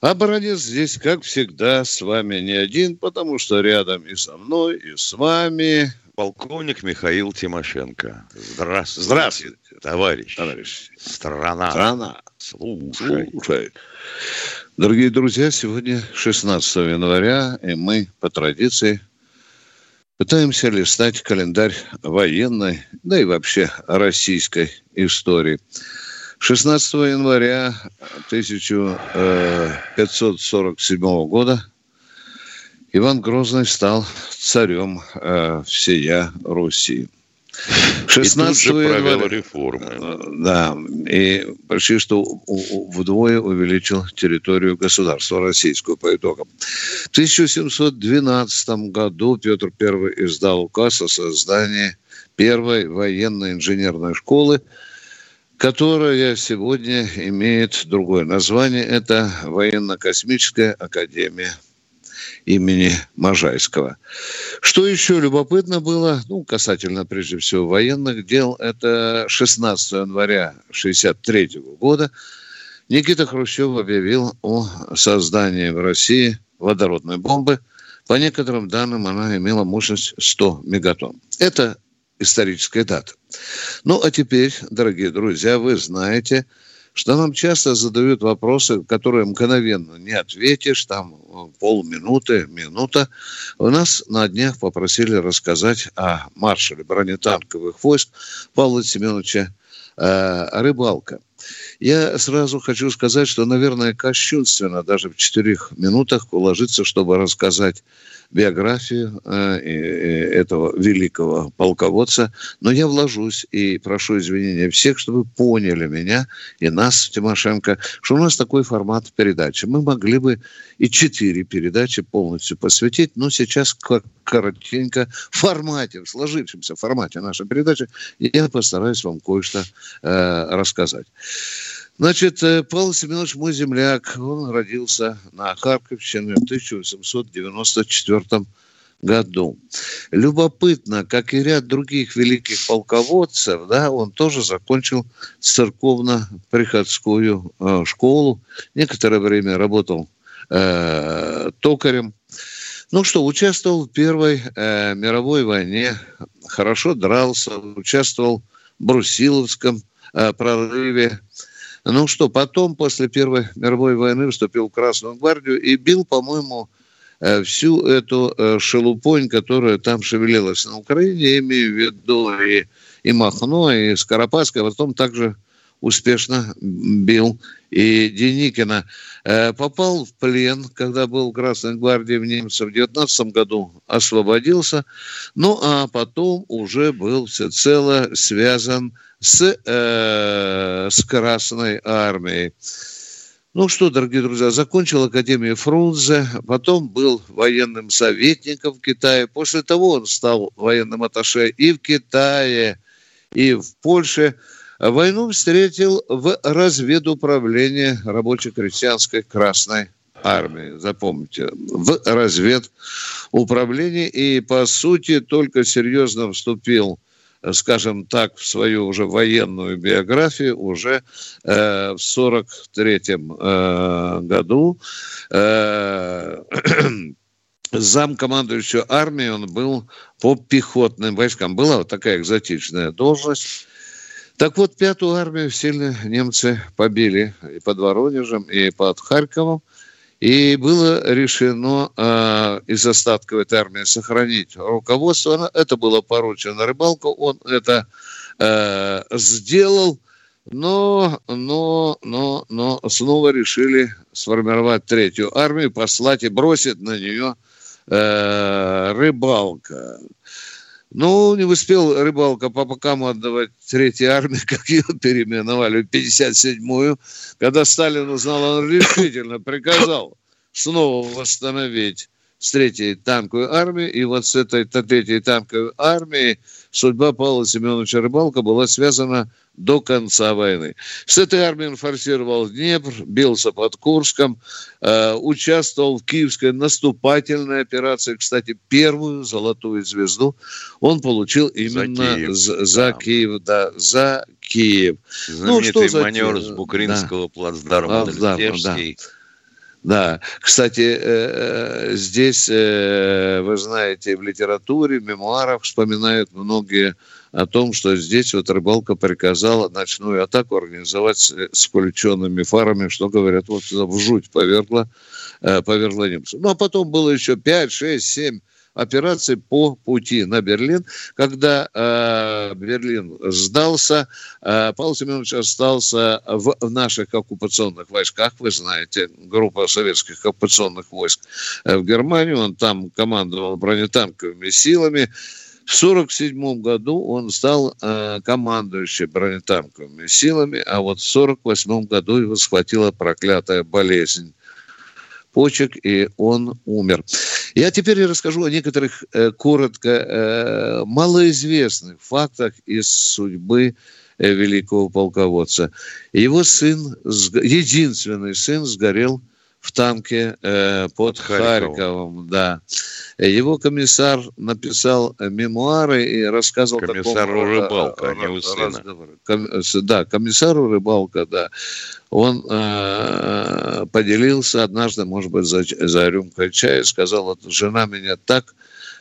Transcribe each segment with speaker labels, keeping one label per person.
Speaker 1: А Баранец здесь, как всегда, с вами не один, потому что рядом и со мной, и с вами
Speaker 2: полковник Михаил Тимошенко. Здравствуйте,
Speaker 1: Здравствуйте,
Speaker 2: товарищ.
Speaker 1: товарищ.
Speaker 2: Страна.
Speaker 1: Страна.
Speaker 2: Слушай.
Speaker 1: Слушай. Дорогие друзья, сегодня 16 января, и мы, по традиции, пытаемся листать календарь военной, да и вообще российской истории. 16 января 1547 года Иван Грозный стал царем э, всея Руси.
Speaker 2: 16 и тут же провел
Speaker 1: января-
Speaker 2: реформы.
Speaker 1: Э, Да, и почти что вдвое увеличил территорию государства российского по итогам. В 1712 году Петр I издал указ о создании первой военной инженерной школы, которая сегодня имеет другое название. Это Военно-космическая академия имени Можайского. Что еще любопытно было, ну, касательно, прежде всего, военных дел, это 16 января 1963 года Никита Хрущев объявил о создании в России водородной бомбы. По некоторым данным, она имела мощность 100 мегатонн. Это историческая дата. Ну, а теперь, дорогие друзья, вы знаете, что нам часто задают вопросы, которые мгновенно не ответишь, там э, полминуты, минута. У нас на днях попросили рассказать о маршале бронетанковых войск Павла Семеновича э, Рыбалка. Я сразу хочу сказать, что, наверное, кощунственно даже в четырех минутах уложиться, чтобы рассказать биографию э, этого великого полководца. Но я вложусь и прошу извинения всех, чтобы поняли меня и нас, Тимошенко, что у нас такой формат передачи. Мы могли бы и четыре передачи полностью посвятить, но сейчас как коротенько в формате, в сложившемся формате нашей передачи я постараюсь вам кое-что э, рассказать. Значит, э, Павел Семенович мой земляк, он родился на Харьковщине в 1894 году. Любопытно, как и ряд других великих полководцев, да, он тоже закончил церковно-приходскую э, школу. Некоторое время работал э, токарем. Ну что, участвовал в Первой э, мировой войне, хорошо дрался, участвовал в Брусиловском прорыве. Ну что, потом, после Первой мировой войны, вступил в Красную гвардию и бил, по-моему, э, всю эту э, шелупонь, которая там шевелилась на Украине, я имею в виду и, и Махно, и Скоропадское, а потом также успешно бил и Деникина. Э, Попал в плен, когда был в Красной гвардии в немцев. В 19 году освободился. Ну, а потом уже был всецело связан с, э, с Красной армией. Ну что, дорогие друзья, закончил Академию Фрунзе, потом был военным советником в Китае. После того он стал военным атташе и в Китае, и в Польше. Войну встретил в разведуправлении рабоче-крестьянской Красной армии. Запомните, в разведуправлении. И, по сути, только серьезно вступил скажем так, в свою уже военную биографию уже э, в 43-м э, году. Э, зам командующего армией он был по пехотным войскам. Была вот такая экзотичная должность. Так вот, пятую армию сильно немцы побили и под Воронежем, и под Харьковом. И было решено э, из остатков этой армии сохранить руководство. Это было поручено рыбалку. Он это э, сделал. Но, но, но, но снова решили сформировать третью армию, послать и бросить на нее э, рыбалка. Ну, не успел рыбалка по бокам отдавать Третьей армии, как ее переименовали в 57-ю. Когда Сталин узнал, он решительно приказал снова восстановить с третьей танковой армией. И вот с этой третьей танковой армией судьба Павла Семеновича Рыбалка была связана до конца войны. С этой армией он форсировал Днепр, бился под Курском, э, участвовал в киевской наступательной операции. Кстати, первую золотую звезду он получил именно за Киев, за, за да. Киев, да, за Киев.
Speaker 2: Знаменитый ну, что маневр с Букринского да. плацдарма
Speaker 1: а, да, да. Да, кстати, э, э, здесь, э, вы знаете, в литературе, в мемуарах вспоминают многие о том, что здесь вот рыбалка приказала ночную атаку организовать с включенными фарами, что, говорят, вот в жуть повергло, повергло немцев. Ну, а потом было еще 5, 6, 7 операций по пути на Берлин. Когда э, Берлин сдался, э, Павел Семенович остался в, в наших оккупационных войсках. Вы знаете, группа советских оккупационных войск э, в Германии. Он там командовал бронетанковыми силами. В 1947 году он стал э, командующим бронетанковыми силами, а вот в 1948 году его схватила проклятая болезнь почек, и он умер. Я теперь расскажу о некоторых э, коротко э, малоизвестных фактах из судьбы э, великого полководца. Его сын, единственный сын, сгорел в танке э, под Харьковом. Харьковом. Да. Его комиссар написал мемуары и рассказывал...
Speaker 2: Комиссару Рыбалка, а не у сына.
Speaker 1: Ком, да, комиссару Рыбалка, да. Он э, поделился однажды, может быть, за, за рюмкой чая, сказал, вот жена меня так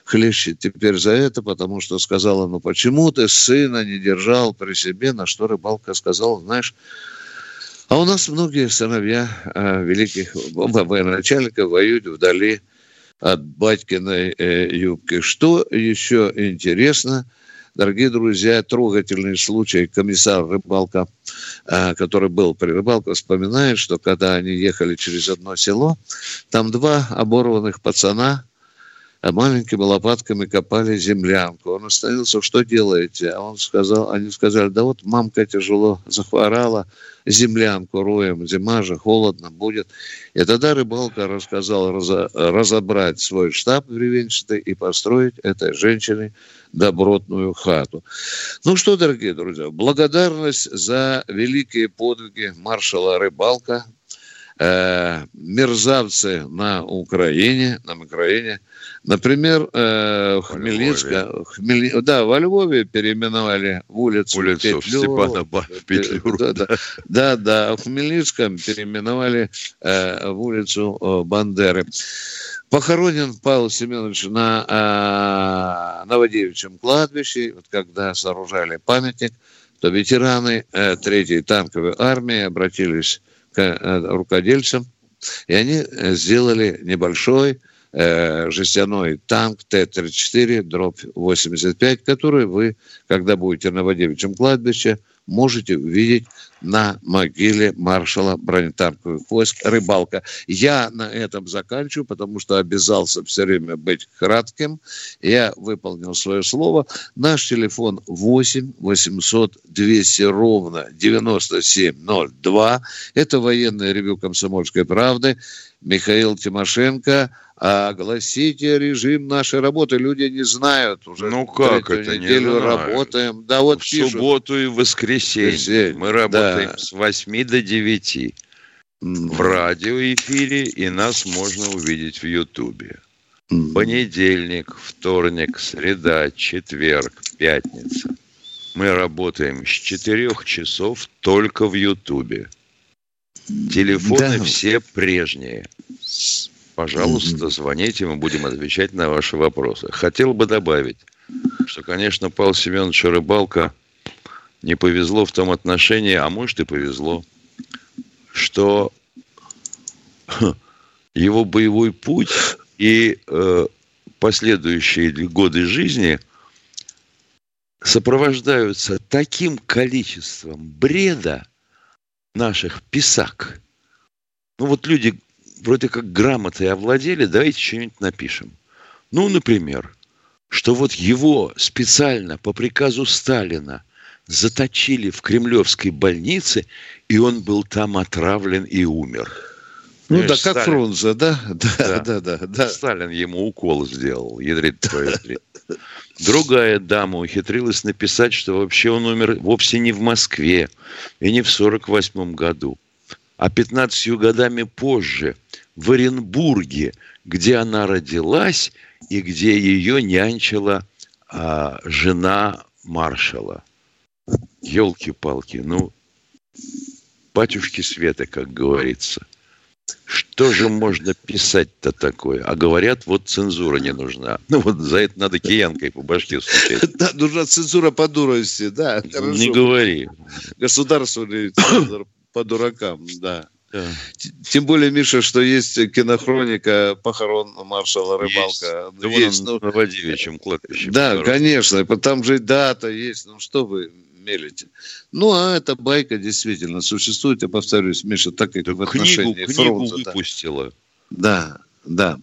Speaker 1: хлещет теперь за это, потому что сказала, ну почему ты сына не держал при себе, на что Рыбалка сказал, знаешь, а у нас многие сыновья э, великих военачальников воюют вдали от батькиной э, юбки. Что еще интересно, дорогие друзья, трогательный случай. Комиссар Рыбалка, э, который был при Рыбалке, вспоминает, что когда они ехали через одно село, там два оборванных пацана а маленькими лопатками копали землянку. Он остановился, что делаете? А он сказал, они сказали, да вот мамка тяжело захворала, землянку роем, зима же, холодно будет. И тогда рыбалка рассказал разобрать свой штаб бревенчатый и построить этой женщине добротную хату. Ну что, дорогие друзья, благодарность за великие подвиги маршала Рыбалка, э, мерзавцы на Украине, на Украине – Например, э, Хмельницка, Хмель... да, во Львове переименовали улицу, улицу Петлю, Степана Петлюру. Да, да, да, да, в Хмельницком переименовали э, в улицу э, Бандеры. Похоронен Павел Семенович на э, Новодевичьем кладбище, вот когда сооружали памятник, то ветераны э, Третьей танковой армии обратились рукодельцам, и они э, сделали небольшой э, жестяной танк Т-34, дробь 85, который вы, когда будете на Вадевичьем кладбище, можете увидеть на могиле маршала бронетанковых войск «Рыбалка». Я на этом заканчиваю, потому что обязался все время быть кратким. Я выполнил свое слово. Наш телефон 8 800 200 ровно 9702. Это военное ревю «Комсомольской правды». Михаил Тимошенко – огласите режим нашей работы. Люди не знают уже.
Speaker 2: Ну как это
Speaker 1: неделю не знаю. работаем. Да вот
Speaker 2: в пишут. субботу и воскресенье. воскресенье. Мы работаем да. с 8 до 9 mm. в радиоэфире, и нас можно увидеть в Ютубе. Mm. Понедельник, вторник, среда, четверг, пятница. Мы работаем с 4 часов только в Ютубе. Телефоны да. все прежние пожалуйста, звоните, мы будем отвечать на ваши вопросы. Хотел бы добавить, что, конечно, Павел Семенович Рыбалка не повезло в том отношении, а может и повезло, что его боевой путь и э, последующие годы жизни сопровождаются таким количеством бреда наших писак. Ну вот люди вроде как грамотой овладели, давайте что-нибудь напишем. Ну, например, что вот его специально по приказу Сталина заточили в кремлевской больнице, и он был там отравлен и умер.
Speaker 1: Ну Знаешь, да, как Сталин... Фрунзе, да? Да,
Speaker 2: да, да, да, да. Сталин ему укол сделал, ядрит твою Другая дама ухитрилась написать, что вообще он умер вовсе не в Москве и не в 48 году, а 15 годами позже в Оренбурге, где она родилась и где ее нянчила а, жена маршала. Елки-палки, ну, батюшки света, как говорится. Что же можно писать-то такое? А говорят, вот цензура не нужна. Ну вот за это надо киянкой по башке стучать.
Speaker 1: Да, нужна цензура по дурости, да.
Speaker 2: Не говори.
Speaker 1: Государственный цензор по дуракам, да. Тем более, Миша, что есть кинохроника похорон маршала Рыбалка.
Speaker 2: Есть. Да есть, ну, на Владимировичем
Speaker 1: кладбище. Да, конечно. Там же дата есть. Ну что вы мелите. Ну, а эта байка действительно существует. Я повторюсь, Миша, так как да в отношении
Speaker 2: книгу, книгу фронта. выпустила.
Speaker 1: Да, да.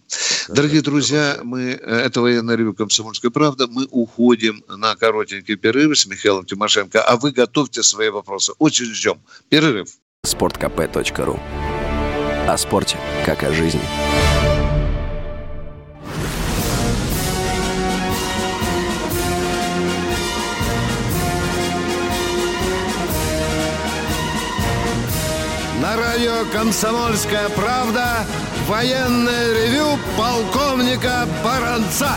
Speaker 1: Дорогие друзья, мы, это военное ревю «Комсомольская правда». Мы уходим на коротенький перерыв с Михаилом Тимошенко, а вы готовьте свои вопросы. Очень ждем. Перерыв
Speaker 3: sportkp.ru О спорте, как о жизни.
Speaker 4: На радио «Комсомольская правда» военное ревю полковника Баранца.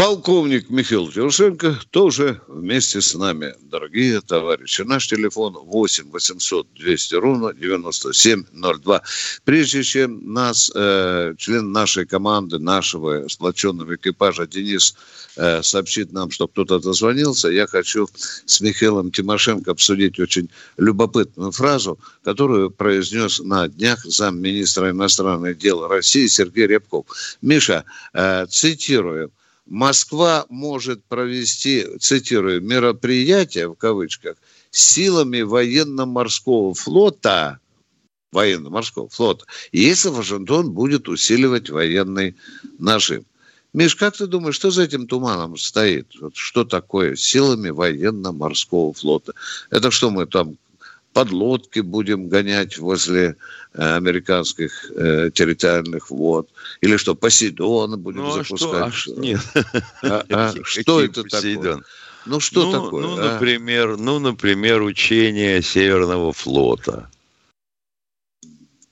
Speaker 1: Полковник Михаил Тимошенко тоже вместе с нами, дорогие товарищи. Наш телефон 8 800 200 ровно 9702. Прежде чем нас, э, член нашей команды, нашего сплоченного экипажа Денис э, сообщит нам, что кто-то дозвонился, я хочу с Михаилом Тимошенко обсудить очень любопытную фразу, которую произнес на днях замминистра иностранных дел России Сергей Рябков. Миша, э, цитирую, Москва может провести, цитирую, мероприятие в кавычках силами военно-морского флота, военно-морского флота, если Вашингтон будет усиливать военный нажим. Миш, как ты думаешь, что за этим туманом стоит? Вот что такое силами военно-морского флота? Это что мы там подлодки будем гонять возле э, американских э, территориальных вод? Или что, Посейдона будем ну, а запускать? Что, а, нет. А, а, что это такое?
Speaker 2: Ну, что ну, такое? Ну, а? например, ну, например, учение Северного флота.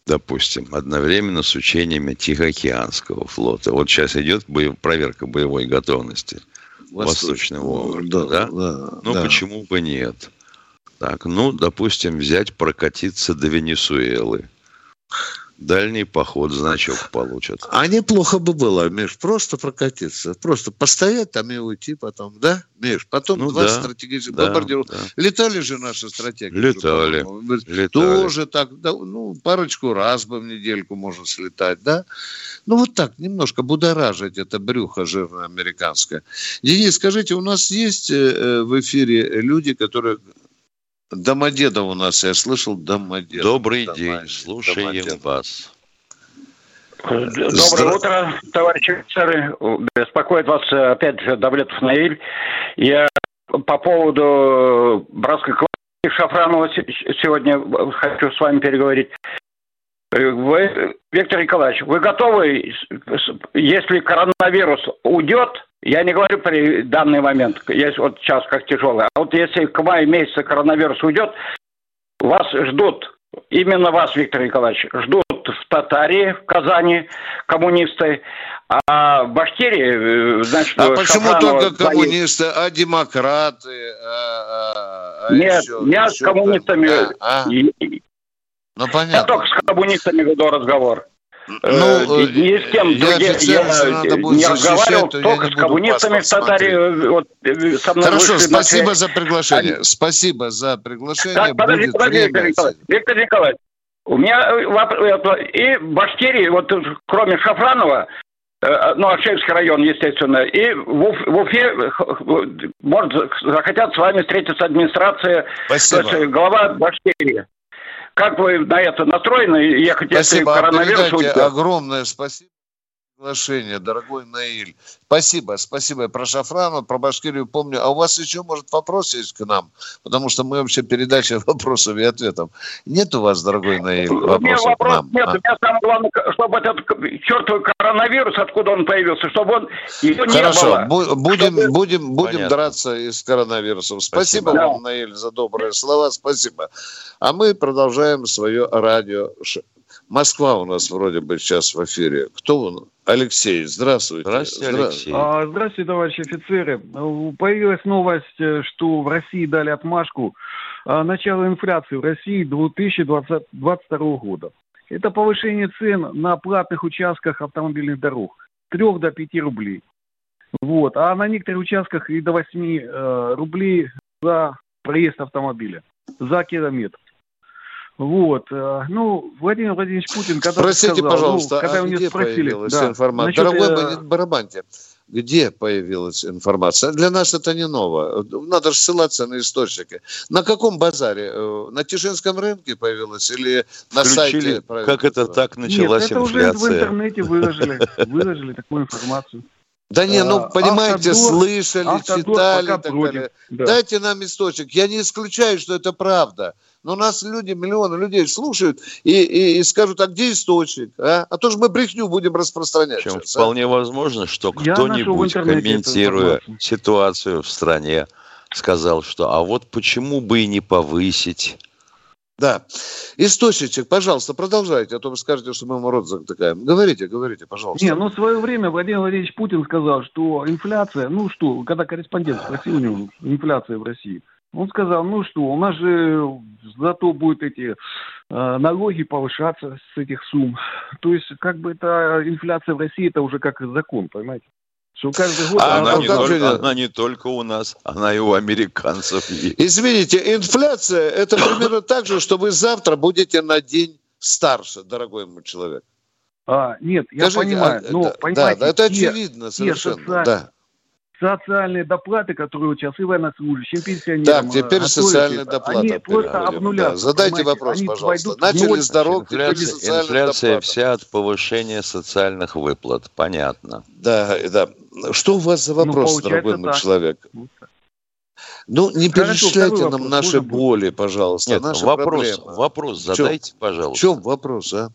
Speaker 2: Допустим, одновременно с учениями Тихоокеанского флота. Вот сейчас идет боев, проверка боевой готовности Восточного округа. Да, да? Да, ну, да. почему бы нет? Так, ну, допустим, взять, прокатиться до Венесуэлы. Дальний поход значок получат.
Speaker 1: А неплохо бы было, Миш, просто прокатиться. Просто постоять там и уйти потом, да, Миш? Потом ну, два да, стратегических да, бомбардировок. Да. Летали же наши стратеги.
Speaker 2: Летали.
Speaker 1: Летали. Тоже так, да, ну, парочку раз бы в недельку можно слетать, да? Ну, вот так, немножко будоражить это брюхо жирное американское. Денис, скажите, у нас есть э, э, в эфире люди, которые Домодедов у нас, я слышал, Домодедов.
Speaker 2: Добрый Домодедов. день, слушаем Домодедов. вас.
Speaker 5: Доброе Здра... утро, товарищи офицеры. Беспокоит вас э, опять Давлетов Наиль. Я по поводу братской классы Шафранова сегодня хочу с вами переговорить. Вы, Виктор Николаевич, вы готовы, если коронавирус уйдет, я не говорю при данный момент, есть вот сейчас как тяжелый, а вот если к маю месяца коронавирус уйдет, вас ждут, именно вас, Виктор Николаевич, ждут в Татарии, в Казани коммунисты, а в Башкирии,
Speaker 1: э, значит... А почему только коммунисты, а демократы? А,
Speaker 5: а, а Нет, еще, еще с коммунистами. А, а?
Speaker 1: Ну, понятно. Я
Speaker 5: только с коммунистами веду разговор. Ну, э, ни с кем я, я не разговаривал, только с коммунистами в Татаре. Вот,
Speaker 1: э, со мной Хорошо, спасибо за приглашение. Они... Спасибо за приглашение. Так, подожди,
Speaker 5: Будет подожди, Виктор Николаевич. Виктор Николаевич, у меня и в Башкирии, вот кроме Шафранова, ну, Аршевский район, естественно, и в, Уф, в Уфе может, захотят с вами встретиться администрация, Спасибо. глава Башкирии. Как вы на это настроены ехать,
Speaker 1: спасибо. если коронавирус... Огромное спасибо. Приглашение, дорогой Наиль. Спасибо, спасибо. Я про Шафрану, про Башкирию помню. А у вас еще, может, вопрос есть к нам? Потому что мы вообще передача вопросов и ответов. Нет у вас, дорогой Наиль, вопросов
Speaker 5: вопрос к нам? Нет, а? у меня самое главное, чтобы этот чертовый коронавирус, откуда он появился, чтобы он
Speaker 1: не Хорошо, было. будем, чтобы... будем, будем драться и с коронавирусом. Спасибо, спасибо вам, Наиль, за добрые слова. Спасибо. А мы продолжаем свое радио Москва у нас вроде бы сейчас в эфире. Кто он? Алексей, здравствуйте.
Speaker 6: Здравствуйте, Алексей. А, здравствуйте, товарищи офицеры. Появилась новость, э, что в России дали отмашку а, начала инфляции в России 2022 года. Это повышение цен на платных участках автомобильных дорог. 3 до 5 рублей. Вот. А на некоторых участках и до 8 э, рублей за проезд автомобиля, за километр. Вот. Э, ну, Владимир Владимирович Путин, когда
Speaker 1: Простите, сказал, пожалуйста, ну, когда а у него где спросили, появилась да, информация? Насчет, Дорогой э... Барабанте, где появилась информация? Для нас это не ново. Надо же ссылаться на источники. На каком базаре? Э, на Тишинском рынке появилась или на Включили,
Speaker 2: сайте? Как это так началась
Speaker 6: Нет,
Speaker 2: инфляция?
Speaker 6: это уже в интернете выложили, выложили такую информацию.
Speaker 1: Да не, ну а, понимаете, автодор, слышали, автодор читали так далее. Да. Дайте нам источник. Я не исключаю, что это правда. Но нас люди, миллионы людей слушают и, и, и скажут, а где источник? А, а то же мы брехню будем распространять. Причем
Speaker 2: сейчас, а? вполне а? возможно, что кто-нибудь, комментируя ситуацию в стране, сказал, что а вот почему бы и не повысить
Speaker 1: да. Источничек, пожалуйста, продолжайте, а то вы скажете, что мы ему рот затыкаем. Говорите, говорите, пожалуйста.
Speaker 6: Не, ну в свое время Владимир Владимирович Путин сказал, что инфляция, ну что, когда корреспондент спросил у него, инфляция в России, он сказал, ну что, у нас же зато будут эти э, налоги повышаться с этих сумм. То есть, как бы это инфляция в России, это уже как закон, понимаете?
Speaker 2: Что каждый год... А она, она, не только, она не только у нас, она и у американцев есть.
Speaker 1: Извините, инфляция – это примерно так же, что вы завтра будете на день старше, дорогой мой человек.
Speaker 6: А, нет, я Скажите, понимаю. А, но, да,
Speaker 1: понимаете, да, это очевидно те, совершенно. Те
Speaker 6: да. Социальные доплаты, которые сейчас и военнослужащим, пенсионерам...
Speaker 1: Так, теперь социальные доплаты. Они просто обнулятся. Да. Задайте вопрос, пожалуйста. Начали с дорог,
Speaker 2: инфляция, инфляция вся от повышения социальных выплат. Понятно.
Speaker 1: Да, да. Что у вас за ну, вопрос, ну, дорогой мой человек? Ну, не перечисляйте нам наши боли, пожалуйста.
Speaker 2: Нет, наши вопрос, проблемы. вопрос задайте,
Speaker 1: чем,
Speaker 2: пожалуйста.
Speaker 1: В чем вопрос, а?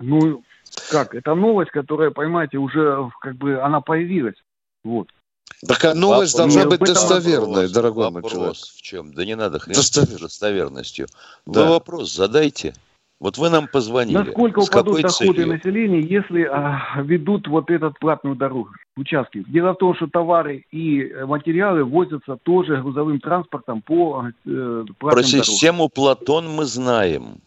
Speaker 6: Ну, как, это новость, которая, понимаете, уже как бы она появилась. Вот.
Speaker 1: Так новость вопрос, должна быть достоверной, вопрос, дорогой вопрос мой человек.
Speaker 2: в чем? Да не надо хрен Достовер... достоверностью. Да. Вы вопрос задайте. Вот вы нам позвонили.
Speaker 6: Насколько упадут доходы целью? населения, если а, ведут вот этот платную дорогу, участки? Дело в том, что товары и материалы возятся тоже грузовым транспортом по
Speaker 2: э, Про систему Платон мы знаем.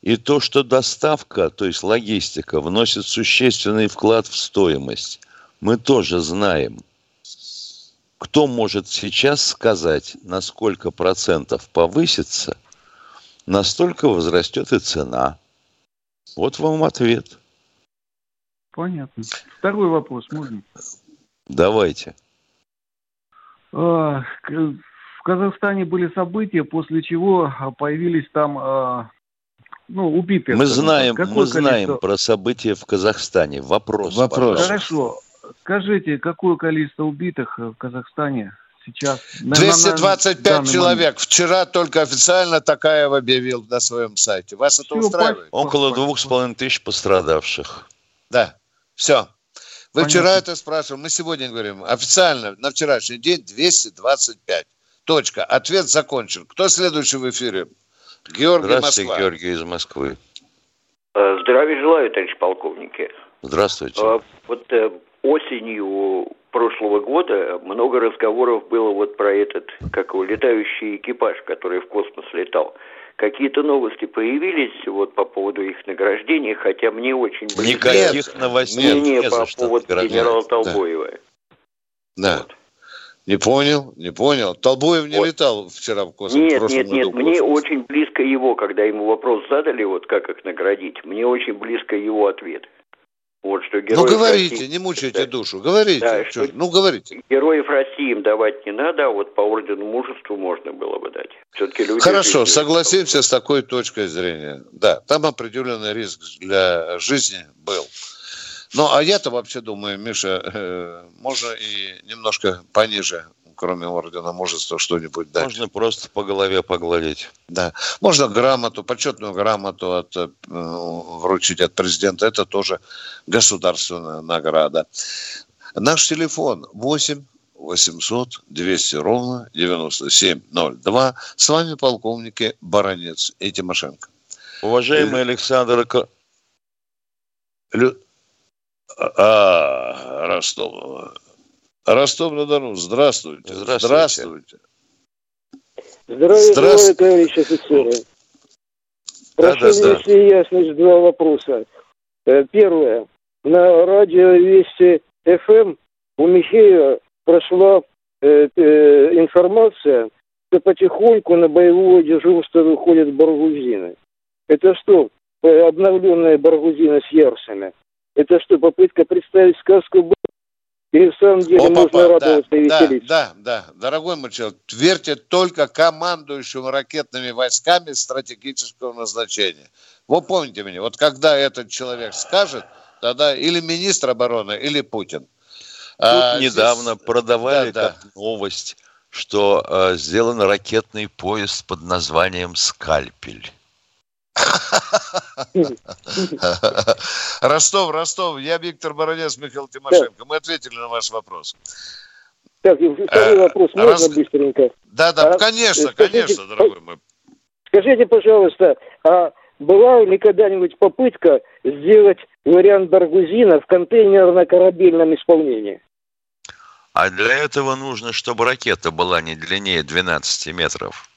Speaker 2: И то, что доставка, то есть логистика, вносит существенный вклад в стоимость, мы тоже знаем. Кто может сейчас сказать, на сколько процентов повысится – настолько возрастет и цена. Вот вам ответ.
Speaker 6: Понятно. Второй вопрос можно?
Speaker 2: Давайте.
Speaker 6: А, в Казахстане были события, после чего появились там а, ну, убитые.
Speaker 2: Мы знаем, мы знаем про события в Казахстане. Вопрос. Вопрос.
Speaker 6: Хорошо. Скажите, какое количество убитых в Казахстане сейчас...
Speaker 1: 225 на, на человек. Момент. Вчера только официально Такаев объявил на своем сайте. Вас Все, это устраивает?
Speaker 2: Около двух с половиной тысяч пострадавших.
Speaker 1: Да. Все. Вы Понятно. вчера это спрашивали, мы сегодня говорим. Официально на вчерашний день 225. Точка. Ответ закончен. Кто следующий в эфире?
Speaker 2: Георгий Здравствуйте, Москва. Георгий из Москвы.
Speaker 7: Э, здравия желаю, товарищ полковники.
Speaker 2: Здравствуйте. Э,
Speaker 7: вот э, осенью прошлого года много разговоров было вот про этот, как его, летающий экипаж, который в космос летал. Какие-то новости появились вот по поводу их награждения, хотя мне очень...
Speaker 2: Никаких новостей.
Speaker 7: Не, не, по поводу генерала Толбоева.
Speaker 1: Да. Вот. Не понял, не понял. Толбоев не вот. летал вчера в космос.
Speaker 7: Нет, нет, нет, мне очень близко его, когда ему вопрос задали, вот как их наградить, мне очень близко его ответ.
Speaker 1: Вот, что ну говорите, России, не мучайте да, душу, говорите. Да, что, ну говорите.
Speaker 7: Героев России им давать не надо, а вот по ордену мужеству можно было бы дать.
Speaker 1: Все-таки люди Хорошо, согласимся с такой точкой зрения. Да, там определенный риск для жизни был. Ну, а я-то вообще думаю, Миша, э, можно и немножко пониже кроме ордена мужества, что-нибудь дать.
Speaker 2: Можно просто по голове погладить.
Speaker 1: Да. Можно грамоту, почетную грамоту от, э, вручить от президента. Это тоже государственная награда. Наш телефон 8 800 200 ровно 9702. С вами полковники Баранец и Тимошенко.
Speaker 2: Уважаемый Лю... Александр...
Speaker 1: Лю... А, Ростов. Ростов-на-Дону, здравствуйте. Здравствуйте.
Speaker 8: Здравия желаю, товарищи офицеры. Прошу да, да, внести да. ясность два вопроса. Э, первое. На радио Вести ФМ у Михеева прошла э, э, информация, что потихоньку на боевое дежурство выходят баргузины. Это что, обновленная баргузина с ярсами? Это что, попытка представить сказку или в самом деле О, можно радоваться да, и веселиться?
Speaker 1: Да, да, да, дорогой мой человек, верьте только командующему ракетными войсками стратегического назначения. Вы помните меня, вот когда этот человек скажет, тогда или министр обороны, или Путин.
Speaker 2: Тут а, недавно здесь... продавали да, как да. новость, что э, сделан ракетный поезд под названием «Скальпель».
Speaker 1: Ростов, Ростов, я Виктор Баранец, Михаил Тимошенко. Мы ответили на ваш вопрос.
Speaker 8: Так, второй э, вопрос, можно быстренько?
Speaker 1: Да, да, а, конечно, конечно, дорогой мой.
Speaker 8: Скажите, пожалуйста, а была ли когда-нибудь попытка сделать вариант Баргузина в контейнерно-корабельном исполнении?
Speaker 2: А для этого нужно, чтобы ракета была не длиннее 12 метров.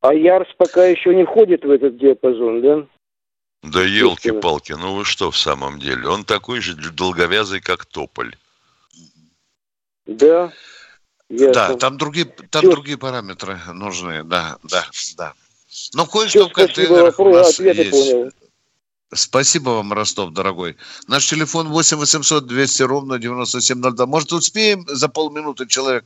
Speaker 8: А Ярс пока еще не входит в этот диапазон, да?
Speaker 2: Да елки-палки, ну вы что в самом деле? Он такой же долговязый, как тополь.
Speaker 8: Да.
Speaker 1: Ясно. Да, там другие, там другие параметры нужны, да, да, да. Но кое-что в контейнерах у нас есть. Понял. Спасибо вам, Ростов, дорогой. Наш телефон 8 800 200 ровно 9702. Может, успеем за полминуты человек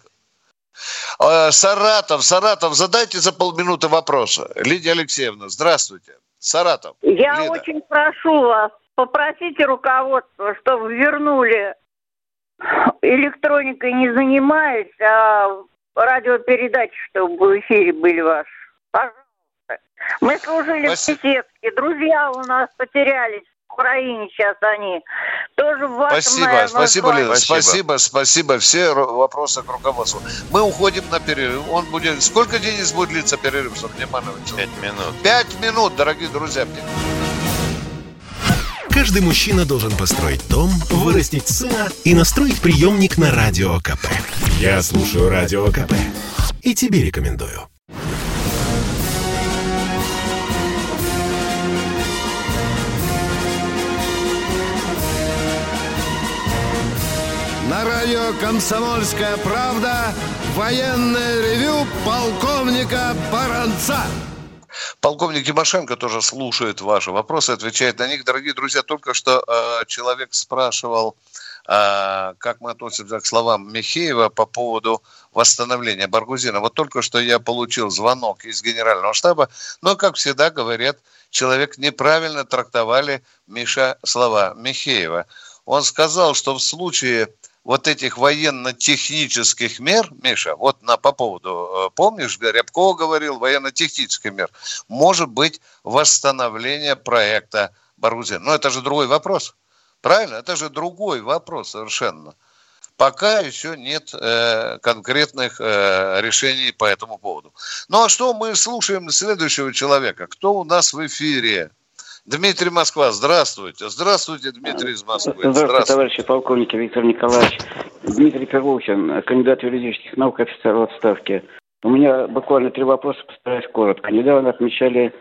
Speaker 1: Саратов, Саратов, задайте за полминуты вопроса. Лидия Алексеевна, здравствуйте. Саратов.
Speaker 9: Я Лида. очень прошу вас, попросите руководство, чтобы вернули электроникой не занимаюсь, а радиопередачи, чтобы в эфире были ваши. Пожалуйста. Мы служили Спасибо. в Песецке, друзья у нас потерялись Украине сейчас они. Тоже в вашем,
Speaker 1: Спасибо, наверное, спасибо, Лена, спасибо, спасибо. Все вопросы к руководству. Мы уходим на перерыв. Он будет... Сколько денег будет длиться перерыв, чтобы внимание
Speaker 2: Пять минут.
Speaker 1: Пять минут, дорогие друзья.
Speaker 3: Каждый мужчина должен построить дом, вырастить сына и настроить приемник на Радио КП. Я слушаю Радио КП и тебе рекомендую.
Speaker 4: На радио «Комсомольская правда» военное ревю полковника Баранца.
Speaker 1: Полковник Тимошенко тоже слушает ваши вопросы, отвечает на них. Дорогие друзья, только что э, человек спрашивал, э, как мы относимся к словам Михеева по поводу восстановления Баргузина. Вот только что я получил звонок из генерального штаба, но, как всегда говорят, человек неправильно трактовали Миша слова Михеева. Он сказал, что в случае вот этих военно-технических мер, Миша, вот на, по поводу, э, помнишь, Рябкова говорил, военно-технических мер, может быть восстановление проекта Баргузин. Но это же другой вопрос. Правильно? Это же другой вопрос совершенно. Пока еще нет э, конкретных э, решений по этому поводу. Ну а что мы слушаем следующего человека? Кто у нас в эфире? Дмитрий Москва, здравствуйте. Здравствуйте, Дмитрий из Москвы.
Speaker 10: Здравствуйте, здравствуйте. товарищи полковники Виктор Николаевич. Дмитрий Первухин, кандидат юридических наук, офицер в отставке. У меня буквально три вопроса, постараюсь коротко. Недавно отмечали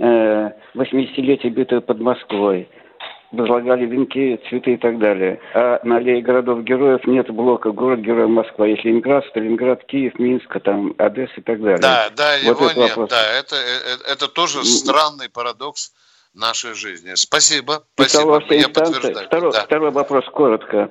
Speaker 10: э, 80-летие битвы под Москвой. Возлагали венки, цветы и так далее. А на аллее городов-героев нет блока город-герой Москва. Есть Ленинград, Сталинград, Киев, Минск, там, Одесса и так далее.
Speaker 1: Да, да, вот его нет. Вопрос. Да, это, это, это тоже странный парадокс нашей жизни. Спасибо. Спасибо.
Speaker 10: Я подтверждаю. Второй, да. второй вопрос коротко.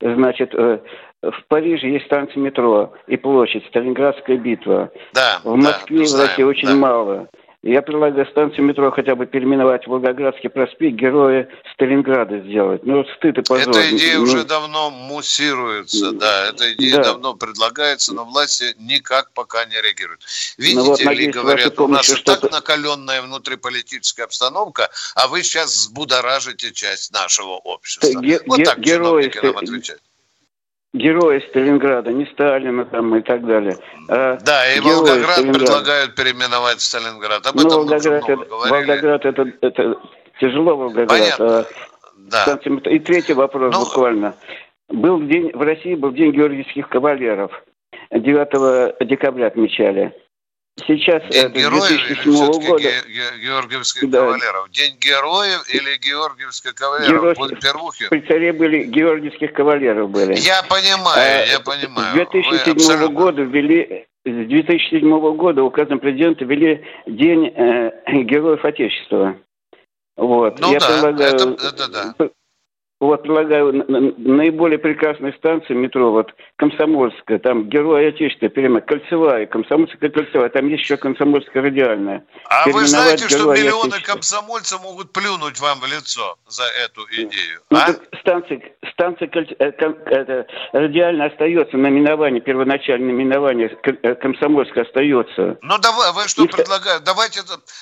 Speaker 10: Значит, э, в Париже есть станция метро и площадь, Сталинградская битва.
Speaker 1: Да,
Speaker 10: в Москве
Speaker 1: да,
Speaker 10: и в России очень
Speaker 1: да.
Speaker 10: мало. Я предлагаю станцию метро хотя бы переименовать Волгоградский проспект Героя Сталинграда сделать. Ну, вот стыд и позор.
Speaker 1: Эта идея
Speaker 10: ну,
Speaker 1: уже давно муссируется, да. Эта идея да. давно предлагается, но власти никак пока не реагируют. Видите ну, вот, ли, говорят, у нас так накаленная внутриполитическая обстановка, а вы сейчас взбудоражите часть нашего общества.
Speaker 10: Ге-
Speaker 1: вот так
Speaker 10: герои чиновники нам отвечают герои Сталинграда, не Сталина там и так далее.
Speaker 1: А да, и Волгоград Сталинграда. предлагают переименовать Сталинград. Об
Speaker 10: ну, этом Волгоград, это, Волгоград это, это тяжело Волгоград.
Speaker 1: Понятно. А, да.
Speaker 10: И третий вопрос ну, буквально. Был день, в России был день георгиевских кавалеров. 9 декабря отмечали. Сейчас
Speaker 1: День это героев или года. Ге- Георгиевских да. кавалеров? День героев или Георгиевских кавалеров?
Speaker 10: Георгиев... Первухи? При царе были георгиевских кавалеров были.
Speaker 1: Я понимаю, а, я понимаю.
Speaker 10: С 2007 абсолютно... года ввели с 2007 года указом президента ввели День э, Героев Отечества. Вот.
Speaker 1: Ну Я да, предлагаю, это, это да.
Speaker 10: Вот предлагаю наиболее прекрасная станция метро, вот Комсомольская, там Герой Отечества, прямо Кольцевая, Комсомольская Кольцевая, там есть еще Комсомольская радиальная.
Speaker 1: А вы знаете, что миллионы Отечества. комсомольцев могут плюнуть вам в лицо за эту идею? Ну, а?
Speaker 10: станция, станция кольц, э, это, радиальная остается, наименование, первоначальное наименование э, Комсомольская остается.
Speaker 1: Ну давай, вы что И... предлагаете? Давайте,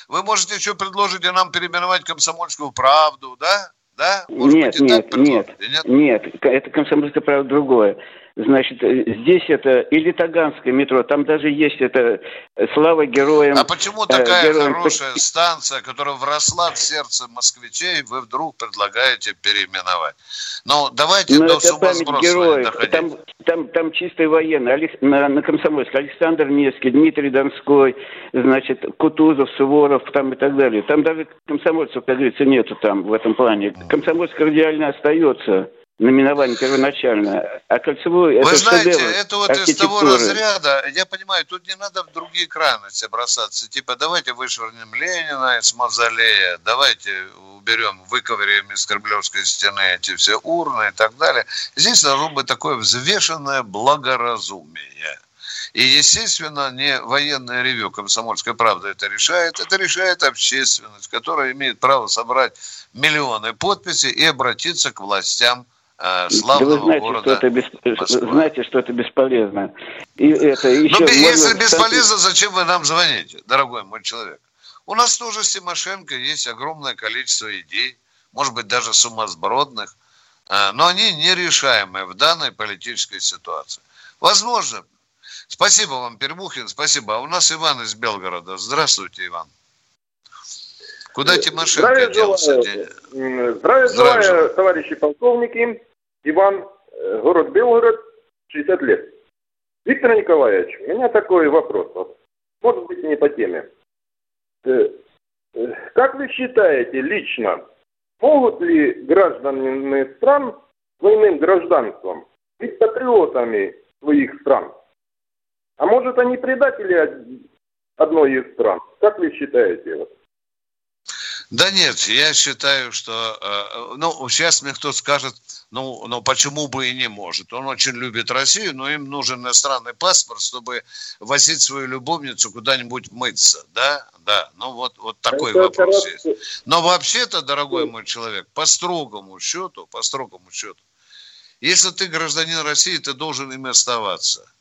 Speaker 1: вы можете еще предложить нам переименовать Комсомольскую правду, да? Да?
Speaker 10: Может нет, быть, нет, нет, нет, нет, это комсомольское право другое. Значит, э, здесь это или Таганское метро, там даже есть это э, слава героям.
Speaker 1: А почему э, такая героям... хорошая станция, которая вросла в сердце москвичей, вы вдруг предлагаете переименовать? Ну, давайте
Speaker 10: Но
Speaker 1: до сумасброса
Speaker 10: героев. Там, там, там чистые военные. Алекс, на, на Комсомольске Александр Невский, Дмитрий Донской, значит, Кутузов, Суворов там и так далее. Там даже комсомольцев, как говорится, нету там в этом плане. Комсомольская радиально остается наименование первоначально, а кольцевую
Speaker 1: Вы это знаете, шедевр это вот из того разряда, я понимаю, тут не надо в другие крайности бросаться, типа давайте вышвырнем Ленина из мавзолея, давайте уберем, выковыряем из Кремлевской стены эти все урны и так далее. Здесь должно быть такое взвешенное благоразумие. И, естественно, не военное ревю «Комсомольская правда» это решает. Это решает общественность, которая имеет право собрать миллионы подписей и обратиться к властям э, славного да вы знаете, города
Speaker 10: что это бес... Знаете, что это бесполезно. И это еще
Speaker 1: Но если бесполезно, зачем вы нам звоните, дорогой мой человек? У нас тоже с Тимошенко есть огромное количество идей, может быть, даже сумасбродных, э, но они нерешаемые в данной политической ситуации. Возможно. Спасибо вам, Пермухин, спасибо. А у нас Иван из Белгорода. Здравствуйте, Иван. Куда Тимошенко Здравия делся?
Speaker 11: Желаю. Здравия, Здравия желаю, товарищи полковники. Иван, э, город Белгород, 60 лет. Виктор Николаевич, у меня такой вопрос. Может быть, не по теме. Э, э, как вы считаете лично, могут ли граждане стран своим гражданством быть патриотами своих стран? А может, они предатели одной из стран? Как вы считаете? Вот?
Speaker 1: Да нет, я считаю, что, э, ну, сейчас мне кто скажет, ну, ну, почему бы и не может. Он очень любит Россию, но им нужен иностранный паспорт, чтобы возить свою любовницу куда-нибудь мыться, да? Да, ну вот, вот такой Это вопрос есть. Но вообще-то, дорогой мой человек, по строгому счету, по строгому счету, если ты гражданин России, ты должен им оставаться –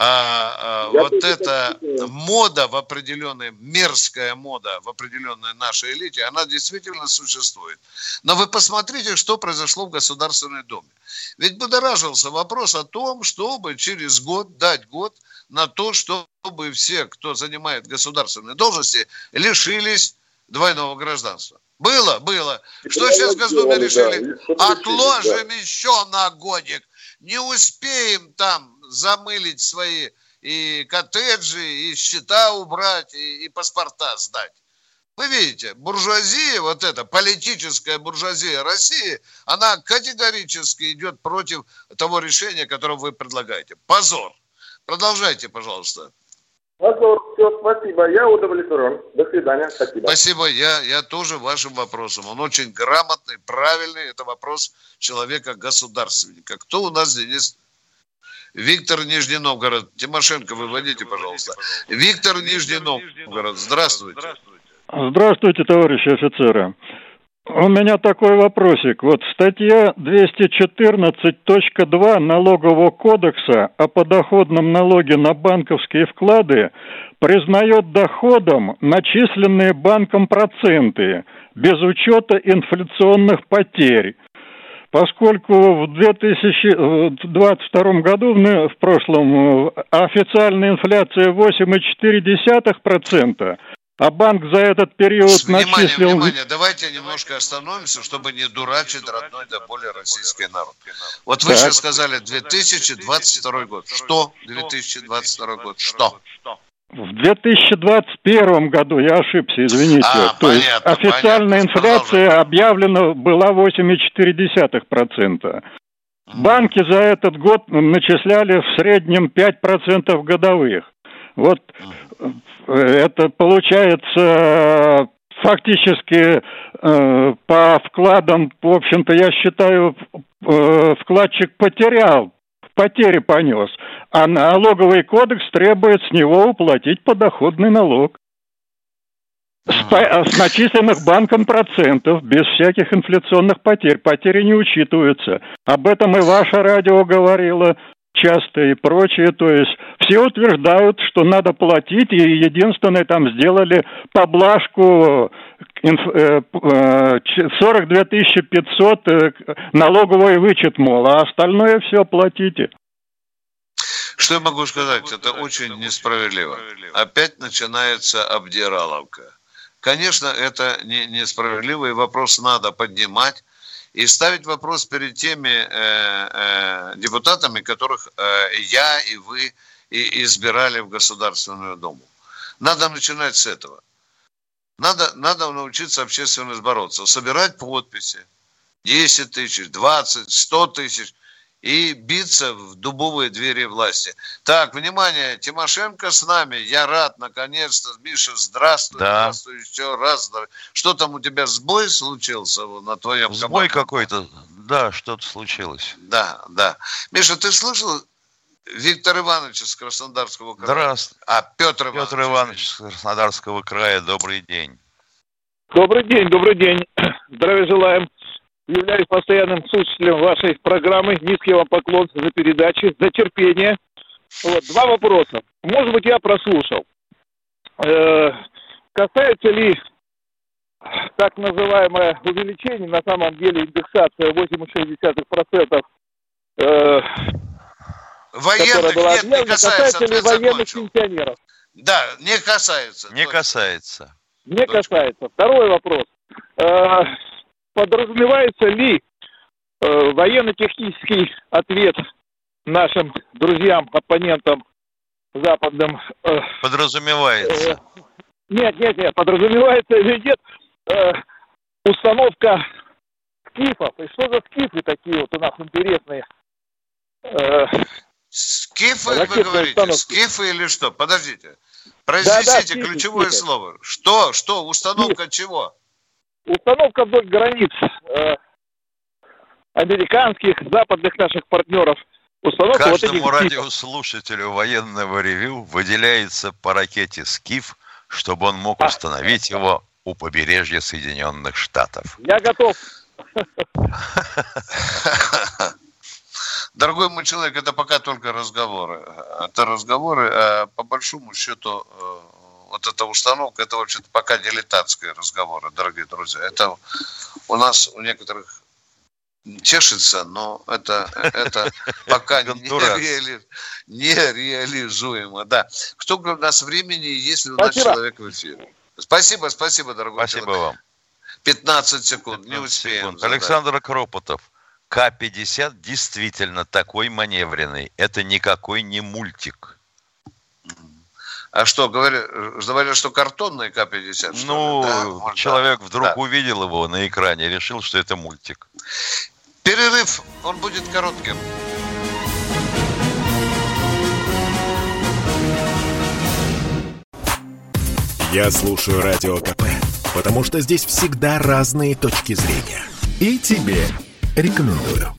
Speaker 1: а, а вот эта мода в определенной, мерзкая мода в определенной нашей элите, она действительно существует. Но вы посмотрите, что произошло в Государственной Думе. Ведь будоражился вопрос о том, чтобы через год дать год на то, чтобы все, кто занимает государственные должности, лишились двойного гражданства. Было, было. Что сейчас в Госдуме решили? Отложим еще на годик. Не успеем там замылить свои и коттеджи, и счета убрать, и, и паспорта сдать. Вы видите, буржуазия, вот эта политическая буржуазия России, она категорически идет против того решения, которое вы предлагаете. Позор. Продолжайте, пожалуйста.
Speaker 11: Позор, все спасибо. Я удовлетворен. До свидания. Спасибо.
Speaker 1: Спасибо. Я, я тоже вашим вопросом. Он очень грамотный, правильный. Это вопрос человека-государственника. Кто у нас, Денис? Виктор Нижний Новгород. Тимошенко, выводите, пожалуйста. Виктор Нижний Новгород. Здравствуйте.
Speaker 12: Здравствуйте, товарищи офицеры. У меня такой вопросик. Вот статья 214.2 Налогового кодекса о подоходном налоге на банковские вклады признает доходом начисленные банком проценты без учета инфляционных потерь. Поскольку в 2022 году, в прошлом, официальная инфляция 8,4%, а банк за этот период С, начислил...
Speaker 1: Внимание, давайте немножко остановимся, чтобы не дурачить родной до боли российский народ. Вот вы так. сейчас сказали 2022 год. Что 2022 год? Что?
Speaker 12: В 2021 году, я ошибся, извините. А, То понятно, есть официальная понятно. инфляция объявлена была 8,4%. Банки за этот год начисляли в среднем 5% годовых. Вот это получается фактически э, по вкладам, в общем-то, я считаю, э, вкладчик потерял, потери понес, а налоговый кодекс требует с него уплатить подоходный налог. С, с начисленных банком процентов, без всяких инфляционных потерь. Потери не учитываются. Об этом и ваше радио говорило часто и прочее. То есть все утверждают, что надо платить, и единственное там сделали поблажку 42 500 налоговый вычет, мол, а остальное все платите.
Speaker 1: Что я могу сказать? Это очень несправедливо. Опять начинается обдираловка. Конечно, это несправедливо, и вопрос надо поднимать и ставить вопрос перед теми э, э, депутатами, которых э, я и вы и избирали в Государственную Думу. Надо начинать с этого. Надо, надо научиться общественно бороться, собирать подписи, 10 тысяч, 20, 100 тысяч, и биться в дубовые двери власти. Так, внимание, Тимошенко с нами. Я рад, наконец-то. Миша, здравствуй. Да. Здравствуй еще раз. Что там у тебя сбой случился на твоем
Speaker 2: Сбой какой-то. Да, что-то случилось.
Speaker 1: Да, да. Миша, ты слышал Виктор Иванович из Краснодарского края?
Speaker 2: Здравствуйте.
Speaker 1: А, Петр
Speaker 2: Иванович. Петр Иванович из Краснодарского края. Добрый день.
Speaker 13: Добрый день, добрый день. Здравия желаем являюсь постоянным слушателем вашей программы. Низкий вам поклон за передачи, за терпение. Вот, два вопроса. Может быть, я прослушал. Э, касается ли так называемое увеличение, на самом деле индексация 8,6%, э,
Speaker 1: Военных была нет, не касается,
Speaker 13: ли военных закончил. пенсионеров?
Speaker 1: Да, не касается.
Speaker 2: Не касается.
Speaker 13: Не точка. касается. Второй вопрос. Э, подразумевается ли э, военно-технический ответ нашим друзьям, оппонентам западным?
Speaker 2: Э, подразумевается.
Speaker 13: Нет, нет, нет, подразумевается или нет установка скифов. И что за скифы такие вот у нас интересные?
Speaker 1: Скифы, вы говорите? Установки. Скифы или что? Подождите. Произнесите да, да, ключевое скифы. слово. Что? Что? Установка Скиф. чего?
Speaker 13: установка вдоль границ э, американских, западных наших партнеров.
Speaker 2: Установка Каждому вот радиослушателю военного ревю выделяется по ракете «Скиф», чтобы он мог установить его у побережья Соединенных Штатов.
Speaker 13: Я готов.
Speaker 1: Дорогой мой человек, это пока только разговоры. Это разговоры, а по большому счету э, вот эта установка, это вообще-то пока дилетантские разговоры, дорогие друзья. Это у нас у некоторых чешется, но это, это пока не, реали, не реализуемо. Да. Сколько у нас времени, если у нас человек в эфире? Спасибо, спасибо, дорогой
Speaker 2: Спасибо человек. вам.
Speaker 1: 15 секунд, 15 не успеем. Секунд.
Speaker 2: Александр Акропотов. К-50 действительно такой маневренный. Это никакой не мультик.
Speaker 1: А что, говорят, говорят, что картонный К-50?
Speaker 2: Ну, да? человек да. вдруг да. увидел его на экране и решил, что это мультик.
Speaker 1: Перерыв, он будет коротким.
Speaker 3: Я слушаю Радио КП, потому что здесь всегда разные точки зрения. И тебе рекомендую.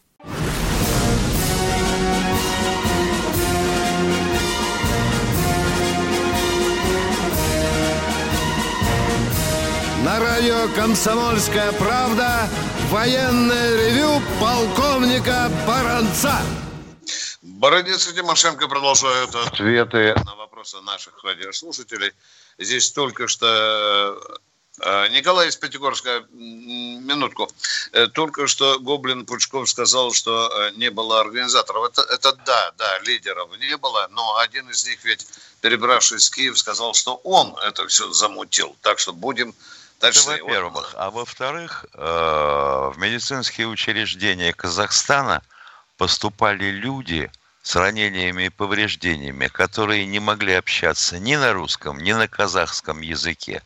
Speaker 4: На радио «Комсомольская правда» военное ревю полковника Баранца.
Speaker 1: Баранец и Тимошенко продолжают ответы на вопросы наших радиослушателей. Здесь только что Николай из Пятигорска, минутку. Э, только что Гоблин Пучков сказал, что э, не было организаторов. Это, это да, да, лидеров не было, но один из них ведь, перебравшись в Киев, сказал, что он это все замутил. Так что будем
Speaker 2: Это во-первых. А во-вторых, в медицинские учреждения Казахстана поступали люди, с ранениями и повреждениями, которые не могли общаться ни на русском, ни на казахском языке.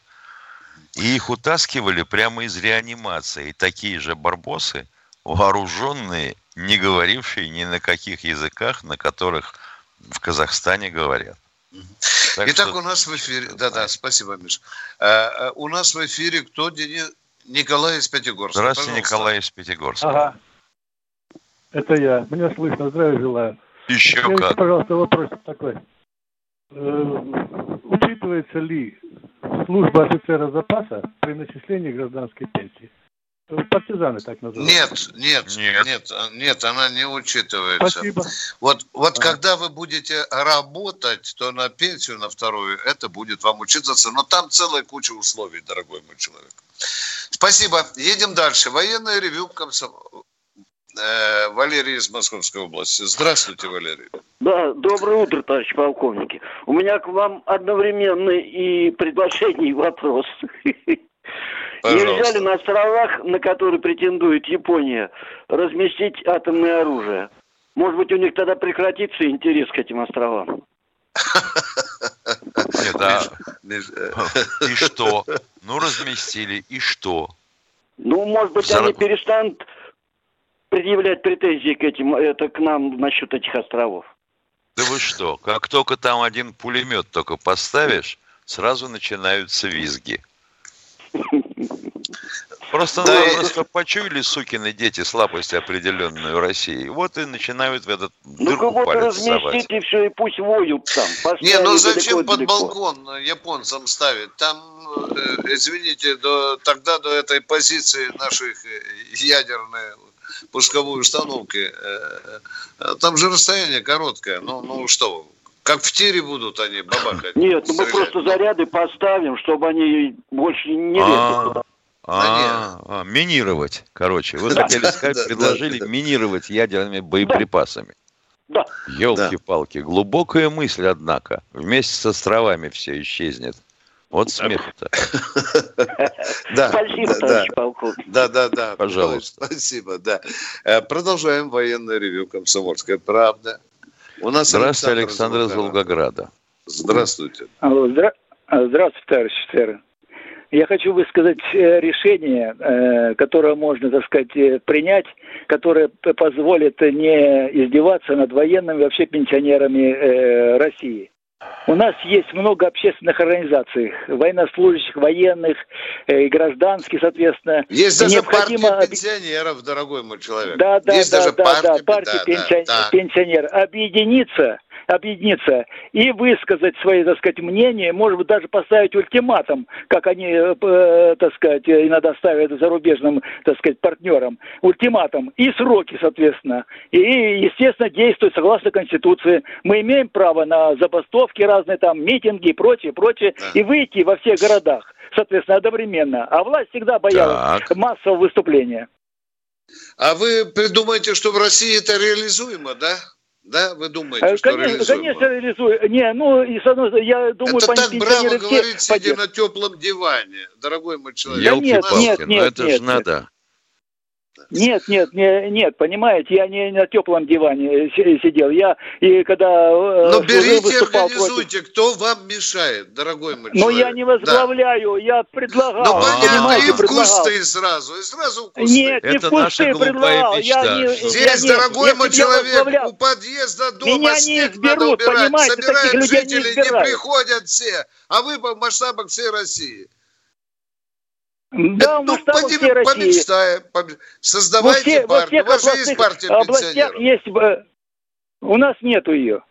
Speaker 2: И их утаскивали прямо из реанимации. И такие же барбосы, вооруженные, не говорившие ни на каких языках, на которых в Казахстане говорят.
Speaker 1: Так Итак, что... у нас в эфире... Да-да, спасибо, Миш. А, у нас в эфире кто? Николай из Пятигорска.
Speaker 2: Здравствуйте, Пожалуйста. Николай из Пятигорска.
Speaker 14: Ага. Это я. Меня слышно. Здравия желаю.
Speaker 2: Еще Скажите, как.
Speaker 14: пожалуйста, вопрос такой. Э, учитывается ли служба офицера запаса при начислении гражданской пенсии? Партизаны так
Speaker 1: называют. Нет, нет, нет, нет, нет, она не учитывается.
Speaker 14: Спасибо.
Speaker 1: Вот, вот а. когда вы будете работать, то на пенсию на вторую это будет вам учиться, но там целая куча условий, дорогой мой человек. Спасибо. Едем дальше. Военное ревю комсомол. Э, Валерий из Московской области. Здравствуйте, Валерий.
Speaker 15: Да, доброе утро, товарищ полковники. У меня к вам одновременный и предложение, и вопрос. Пожалуйста. Нельзя ли на островах, на которые претендует Япония, разместить атомное оружие? Может быть, у них тогда прекратится интерес к этим островам?
Speaker 2: Нет, а... И что? Ну, разместили, и что?
Speaker 15: Ну, может быть, они перестанут предъявлять претензии к этим, это к нам насчет этих островов.
Speaker 2: Да вы что, как только там один пулемет только поставишь, сразу начинаются визги. Просто, да, ну, просто почуяли сукины дети слабость определенную России. Вот и начинают в этот
Speaker 15: дырку ну, вот разместите все, и пусть воют там.
Speaker 1: Поставили Не, ну зачем под далеко. балкон японцам ставить? Там, э, извините, до, тогда до этой позиции наших э, ядерных пусковой установки. Э, э, там же расстояние короткое. Ну, ну что, как в тире будут они бабахать?
Speaker 15: Нет, ну мы просто заряды поставим, чтобы они больше не лезли
Speaker 2: а, а, минировать, короче. Вы хотели сказать, предложили минировать ядерными боеприпасами.
Speaker 15: Да.
Speaker 2: Елки-палки. Глубокая мысль, однако. Вместе с островами все исчезнет. Вот смех-то.
Speaker 1: Да, Спасибо, товарищ полковник. Да, да, да.
Speaker 2: Пожалуйста.
Speaker 1: Спасибо, да. Э, продолжаем военное ревю «Комсомольская правда».
Speaker 2: У нас Здравствуйте, Александр из Волгограда.
Speaker 1: Здравствуйте.
Speaker 16: Алло, здра... А, здравствуйте, товарищ офицеры. Я хочу высказать э, решение, э, которое можно, так сказать, принять, которое позволит не издеваться над военными, вообще пенсионерами России. У нас есть много общественных организаций, военнослужащих, военных э, гражданских, соответственно.
Speaker 1: Есть даже необходимо... партия пенсионеров, дорогой мой человек.
Speaker 16: Да, да, есть да, даже да, партия, да, партия да, пенсион... да, пенсионеров. Объединиться объединиться и высказать свои, так сказать, мнения, может быть, даже поставить ультиматум, как они, э, э так сказать, иногда ставят зарубежным, так сказать, партнерам, ультиматум и сроки, соответственно. И, естественно, действовать согласно Конституции. Мы имеем право на забастовки разные, там, митинги и прочее, прочее, да. и выйти во всех городах, соответственно, одновременно. А власть всегда боялась так. массового выступления.
Speaker 1: А вы придумаете, что в России это реализуемо, да? Да, вы думаете, конечно, что реализуемо?
Speaker 16: Конечно, реализуемо. Не, ну, и с одной я думаю...
Speaker 1: Это так браво говорить, сидя на теплом диване, дорогой мой человек.
Speaker 2: Да нет, нет, нет, но это нет, же нет. надо.
Speaker 16: Нет, нет, не, нет, понимаете, я не на теплом диване сидел. Я и когда
Speaker 1: э, Ну берите, организуйте, против... кто вам мешает, дорогой мой
Speaker 16: Но я не возглавляю, да. я предлагал. Ну
Speaker 1: понятно, и в кусты сразу, и сразу в
Speaker 16: кусты. Нет, не в кусты предлагал.
Speaker 1: Я не, Здесь, я дорогой не, мой человек, у подъезда дома
Speaker 16: Меня
Speaker 1: снег
Speaker 16: не изберут,
Speaker 1: надо убирать.
Speaker 16: понимаете,
Speaker 1: Собирают жители,
Speaker 16: не,
Speaker 1: не приходят все, а вы по масштабам всей России.
Speaker 16: Да,
Speaker 1: ну, России. Помечтаем, создавайте во все, партию. Во всех У вас же есть партия пенсионеров.
Speaker 16: есть, э, у нас нету ее.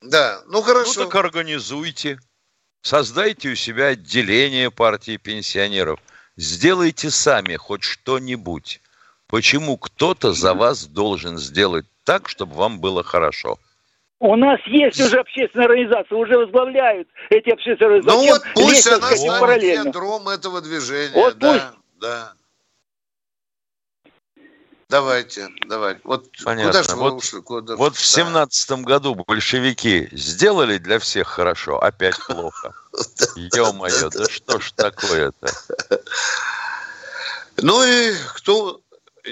Speaker 1: Да, ну хорошо.
Speaker 2: Ну так организуйте. Создайте у себя отделение партии пенсионеров. Сделайте сами хоть что-нибудь. Почему кто-то за вас должен сделать так, чтобы вам было хорошо?
Speaker 16: У нас есть уже общественная организация, уже возглавляют эти общественные
Speaker 1: организации. Ну вот пусть она станет ядром этого движения. Вот да, пусть. да. Давайте, давайте. Вот
Speaker 2: Понятно. куда же вот, ушли? Куда? Вот в семнадцатом году большевики сделали для всех хорошо, опять плохо. Ё-моё, да что ж такое-то?
Speaker 1: Ну и кто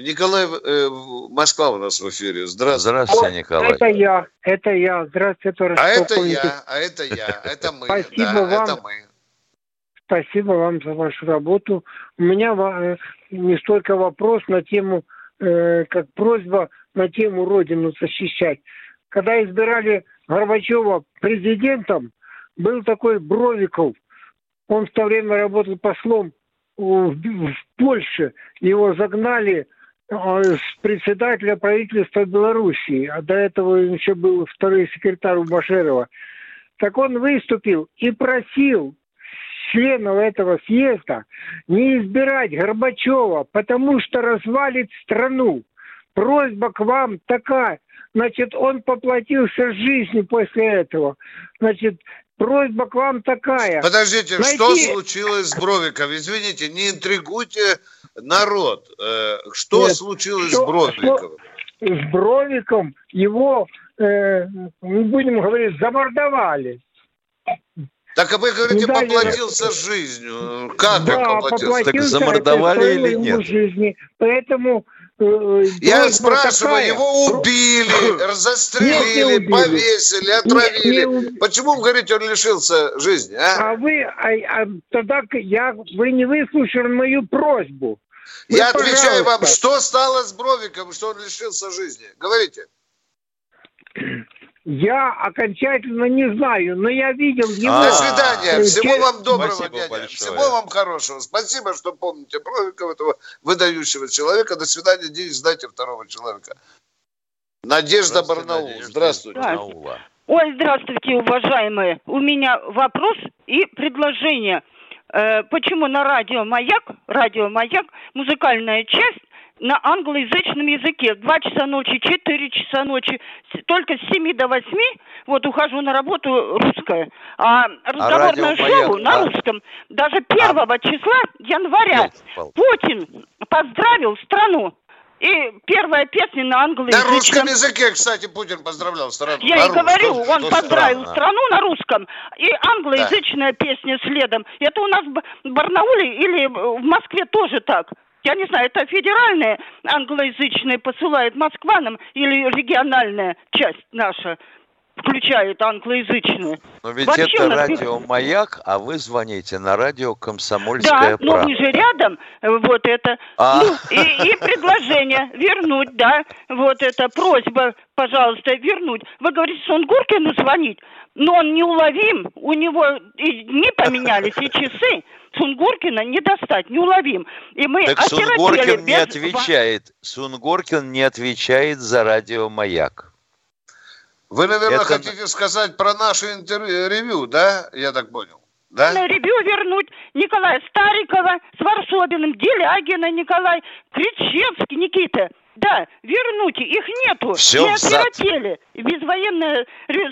Speaker 1: Николай, э, Москва у нас в эфире. Здравствуйте.
Speaker 2: Здравствуйте, Николай.
Speaker 17: Это я, это я. Здравствуйте, товарищ
Speaker 1: А это я, а это я, это мы.
Speaker 17: Спасибо да, вам. Это мы. Спасибо вам за вашу работу. У меня э, не столько вопрос на тему, э, как просьба на тему Родину защищать. Когда избирали Горбачева президентом, был такой Бровиков. Он в то время работал послом в, в Польше. Его загнали с председателя правительства Белоруссии, а до этого еще был второй секретарь Башерова. Так он выступил и просил членов этого съезда не избирать Горбачева, потому что развалит страну. Просьба к вам такая. Значит, он поплатился жизнью после этого. Значит, просьба к вам такая.
Speaker 1: Подождите, найти... что случилось с Бровиком? Извините, не интригуйте народ. Э, что Нет, случилось что, с Бровиком? Что,
Speaker 17: с Бровиком его, э, мы будем говорить, замордовали.
Speaker 1: Так а вы говорите, Дали... поплатился жизнью. Как да, он поплатился? поплатился
Speaker 2: так замордовали или нет?
Speaker 17: Жизни. Поэтому
Speaker 1: Я спрашиваю, такая. его убили, застрелили, убили. повесили, отравили. Не, не Почему вы говорите, он лишился жизни? А,
Speaker 17: а вы, а, а, тогда я, вы не выслушали мою просьбу.
Speaker 1: Вы, я отвечаю вам, что стало с Бровиком, что он лишился жизни? Говорите.
Speaker 17: Я окончательно не знаю, но я видел его...
Speaker 1: До свидания. Всего вам доброго. Большое. Всего вам хорошего. Спасибо, что помните Бровикова, этого выдающего человека. До свидания, Денис, дайте второго человека. Надежда Барнаул. Здравствуйте.
Speaker 18: Барнаула. Ой, здравствуйте, уважаемые. У меня вопрос и предложение. Э, почему на радио «Маяк», радио «Маяк» музыкальная часть на англоязычном языке. Два часа ночи, четыре часа ночи, только с семи до восьми, вот ухожу на работу русская. А разговорное а шоу на русском. Даже первого а... числа января Путин поздравил страну. И первая песня на англоязычном.
Speaker 1: На русском языке, кстати, Путин поздравлял страну.
Speaker 18: Я и говорю, что, он что поздравил странно. страну на русском. И англоязычная да. песня следом. Это у нас в Барнауле или в Москве тоже так я не знаю, это федеральная англоязычная посылает Москва нам или региональная часть наша включает англоязычную.
Speaker 2: Но ведь Вообще это радио «Маяк», а вы звоните на радио «Комсомольская
Speaker 18: да, правда». Да, но вы же рядом, вот это. А. Ну, и, и предложение вернуть, да, вот это просьба, пожалуйста, вернуть. Вы говорите, Сунгуркину звонить, но он неуловим, у него и дни поменялись, и часы. Сунгоркина не достать, неуловим. И мы
Speaker 2: так Сунгоркин без... не отвечает. Сунгоркин не отвечает за радио «Маяк».
Speaker 1: Вы, наверное, Это... хотите сказать про наше интервью, ревью, да? Я так понял. Да?
Speaker 18: На ревью вернуть Николая Старикова с Варсобиным, Делягина Николай, Кричевский Никита. Да, вернуть их нету.
Speaker 2: Все не
Speaker 18: осиротели. Безвоенное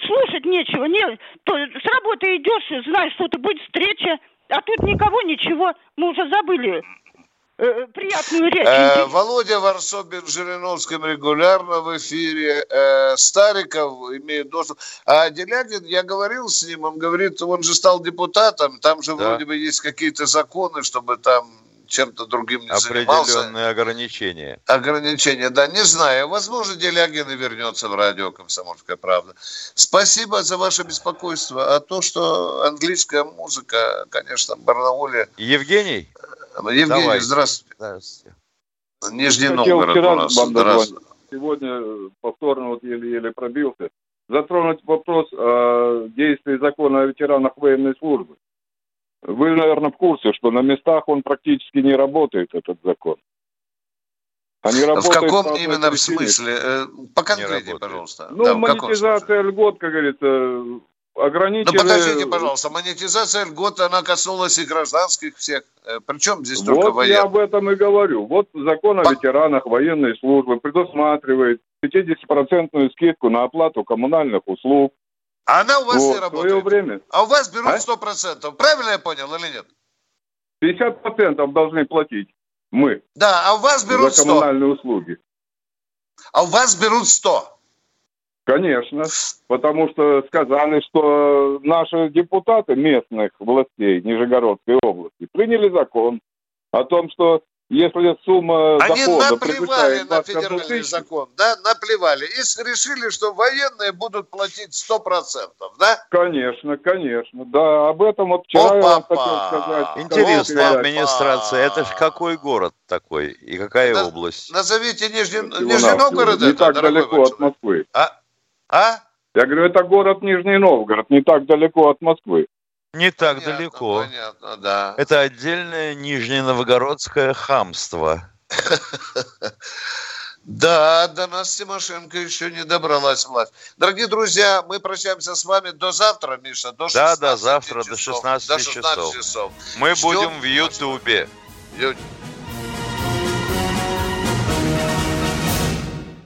Speaker 18: слушать нечего. Не, то с работы идешь, знаешь, что то будет встреча. А тут никого, ничего. Мы уже забыли э, приятную речь. Э,
Speaker 1: Володя Варсобин Жириновским регулярно в эфире. Э, Стариков имеет доступ. А Делягин, я говорил с ним, он говорит, он же стал депутатом, там же да. вроде бы есть какие-то законы, чтобы там чем-то другим не
Speaker 2: Определенные
Speaker 1: занимался.
Speaker 2: ограничения.
Speaker 1: Ограничения, да, не знаю. Возможно, Делягин и вернется в радио «Комсомольская правда». Спасибо за ваше беспокойство. А то, что английская музыка, конечно, в Барнауле...
Speaker 2: Евгений?
Speaker 1: Евгений,
Speaker 2: Давай.
Speaker 1: здравствуйте.
Speaker 2: Здравствуйте.
Speaker 1: Нижний
Speaker 11: Хотел
Speaker 1: Новгород
Speaker 11: вчера
Speaker 1: у нас. Здравствуйте.
Speaker 11: Сегодня повторно вот еле-еле пробился. Затронуть вопрос о действии закона о ветеранах военной службы. Вы, наверное, в курсе, что на местах он практически не работает, этот закон. Они
Speaker 1: В
Speaker 11: работают
Speaker 1: каком
Speaker 11: по
Speaker 1: именно в
Speaker 11: причине.
Speaker 1: смысле? Э, Поконкретнее, пожалуйста.
Speaker 11: Ну,
Speaker 1: Да, в
Speaker 11: монетизация льгот, как говорится, ограничили...
Speaker 1: Ну, подождите, пожалуйста, монетизация льгот, она коснулась и гражданских всех. Э, Причем здесь только
Speaker 11: Вот я об этом и говорю. Вот закон о ветеранах военной службы предусматривает 50% скидку на оплату коммунальных услуг.
Speaker 1: А она у вас
Speaker 11: Вот,
Speaker 1: не
Speaker 11: в
Speaker 1: работает.
Speaker 11: свое время.
Speaker 1: А у вас берут
Speaker 11: А?
Speaker 1: 100%. Правильно я понял или нет?
Speaker 11: 50% должны платить мы
Speaker 1: Да, а у вас берут
Speaker 11: за
Speaker 1: 100.
Speaker 11: коммунальные услуги.
Speaker 1: А у вас берут 100.
Speaker 11: Конечно, потому что сказали, что наши депутаты местных властей Нижегородской области приняли закон о том, что если сумма
Speaker 1: Они
Speaker 11: дохода
Speaker 1: наплевали на
Speaker 11: 21
Speaker 1: федеральный
Speaker 11: тысячу,
Speaker 1: закон, да, наплевали. И решили, что военные будут платить 100%, да?
Speaker 11: Конечно, конечно. Да, об этом вот вчера я вам хотел сказать.
Speaker 2: Интересная
Speaker 11: Короткий
Speaker 2: администрация. Это же какой город такой и какая область?
Speaker 1: Назовите Нижний. Нижний Новгород
Speaker 11: Не
Speaker 1: это,
Speaker 11: так далеко
Speaker 1: мой
Speaker 11: от Москвы.
Speaker 1: А? А?
Speaker 11: Я говорю, это город Нижний Новгород, не так далеко от Москвы.
Speaker 2: Не так далеко.
Speaker 1: Понятно, да.
Speaker 2: Это отдельное нижненовгородское хамство.
Speaker 1: Да, до нас Тимошенко еще не добралась власть. Дорогие друзья, мы прощаемся с вами до завтра, Миша, до 16
Speaker 2: Да, да, завтра до
Speaker 1: часов.
Speaker 2: 16
Speaker 1: До 16
Speaker 2: часов.
Speaker 1: часов.
Speaker 2: Мы
Speaker 1: Ждем
Speaker 2: будем в Ютубе.
Speaker 1: вас.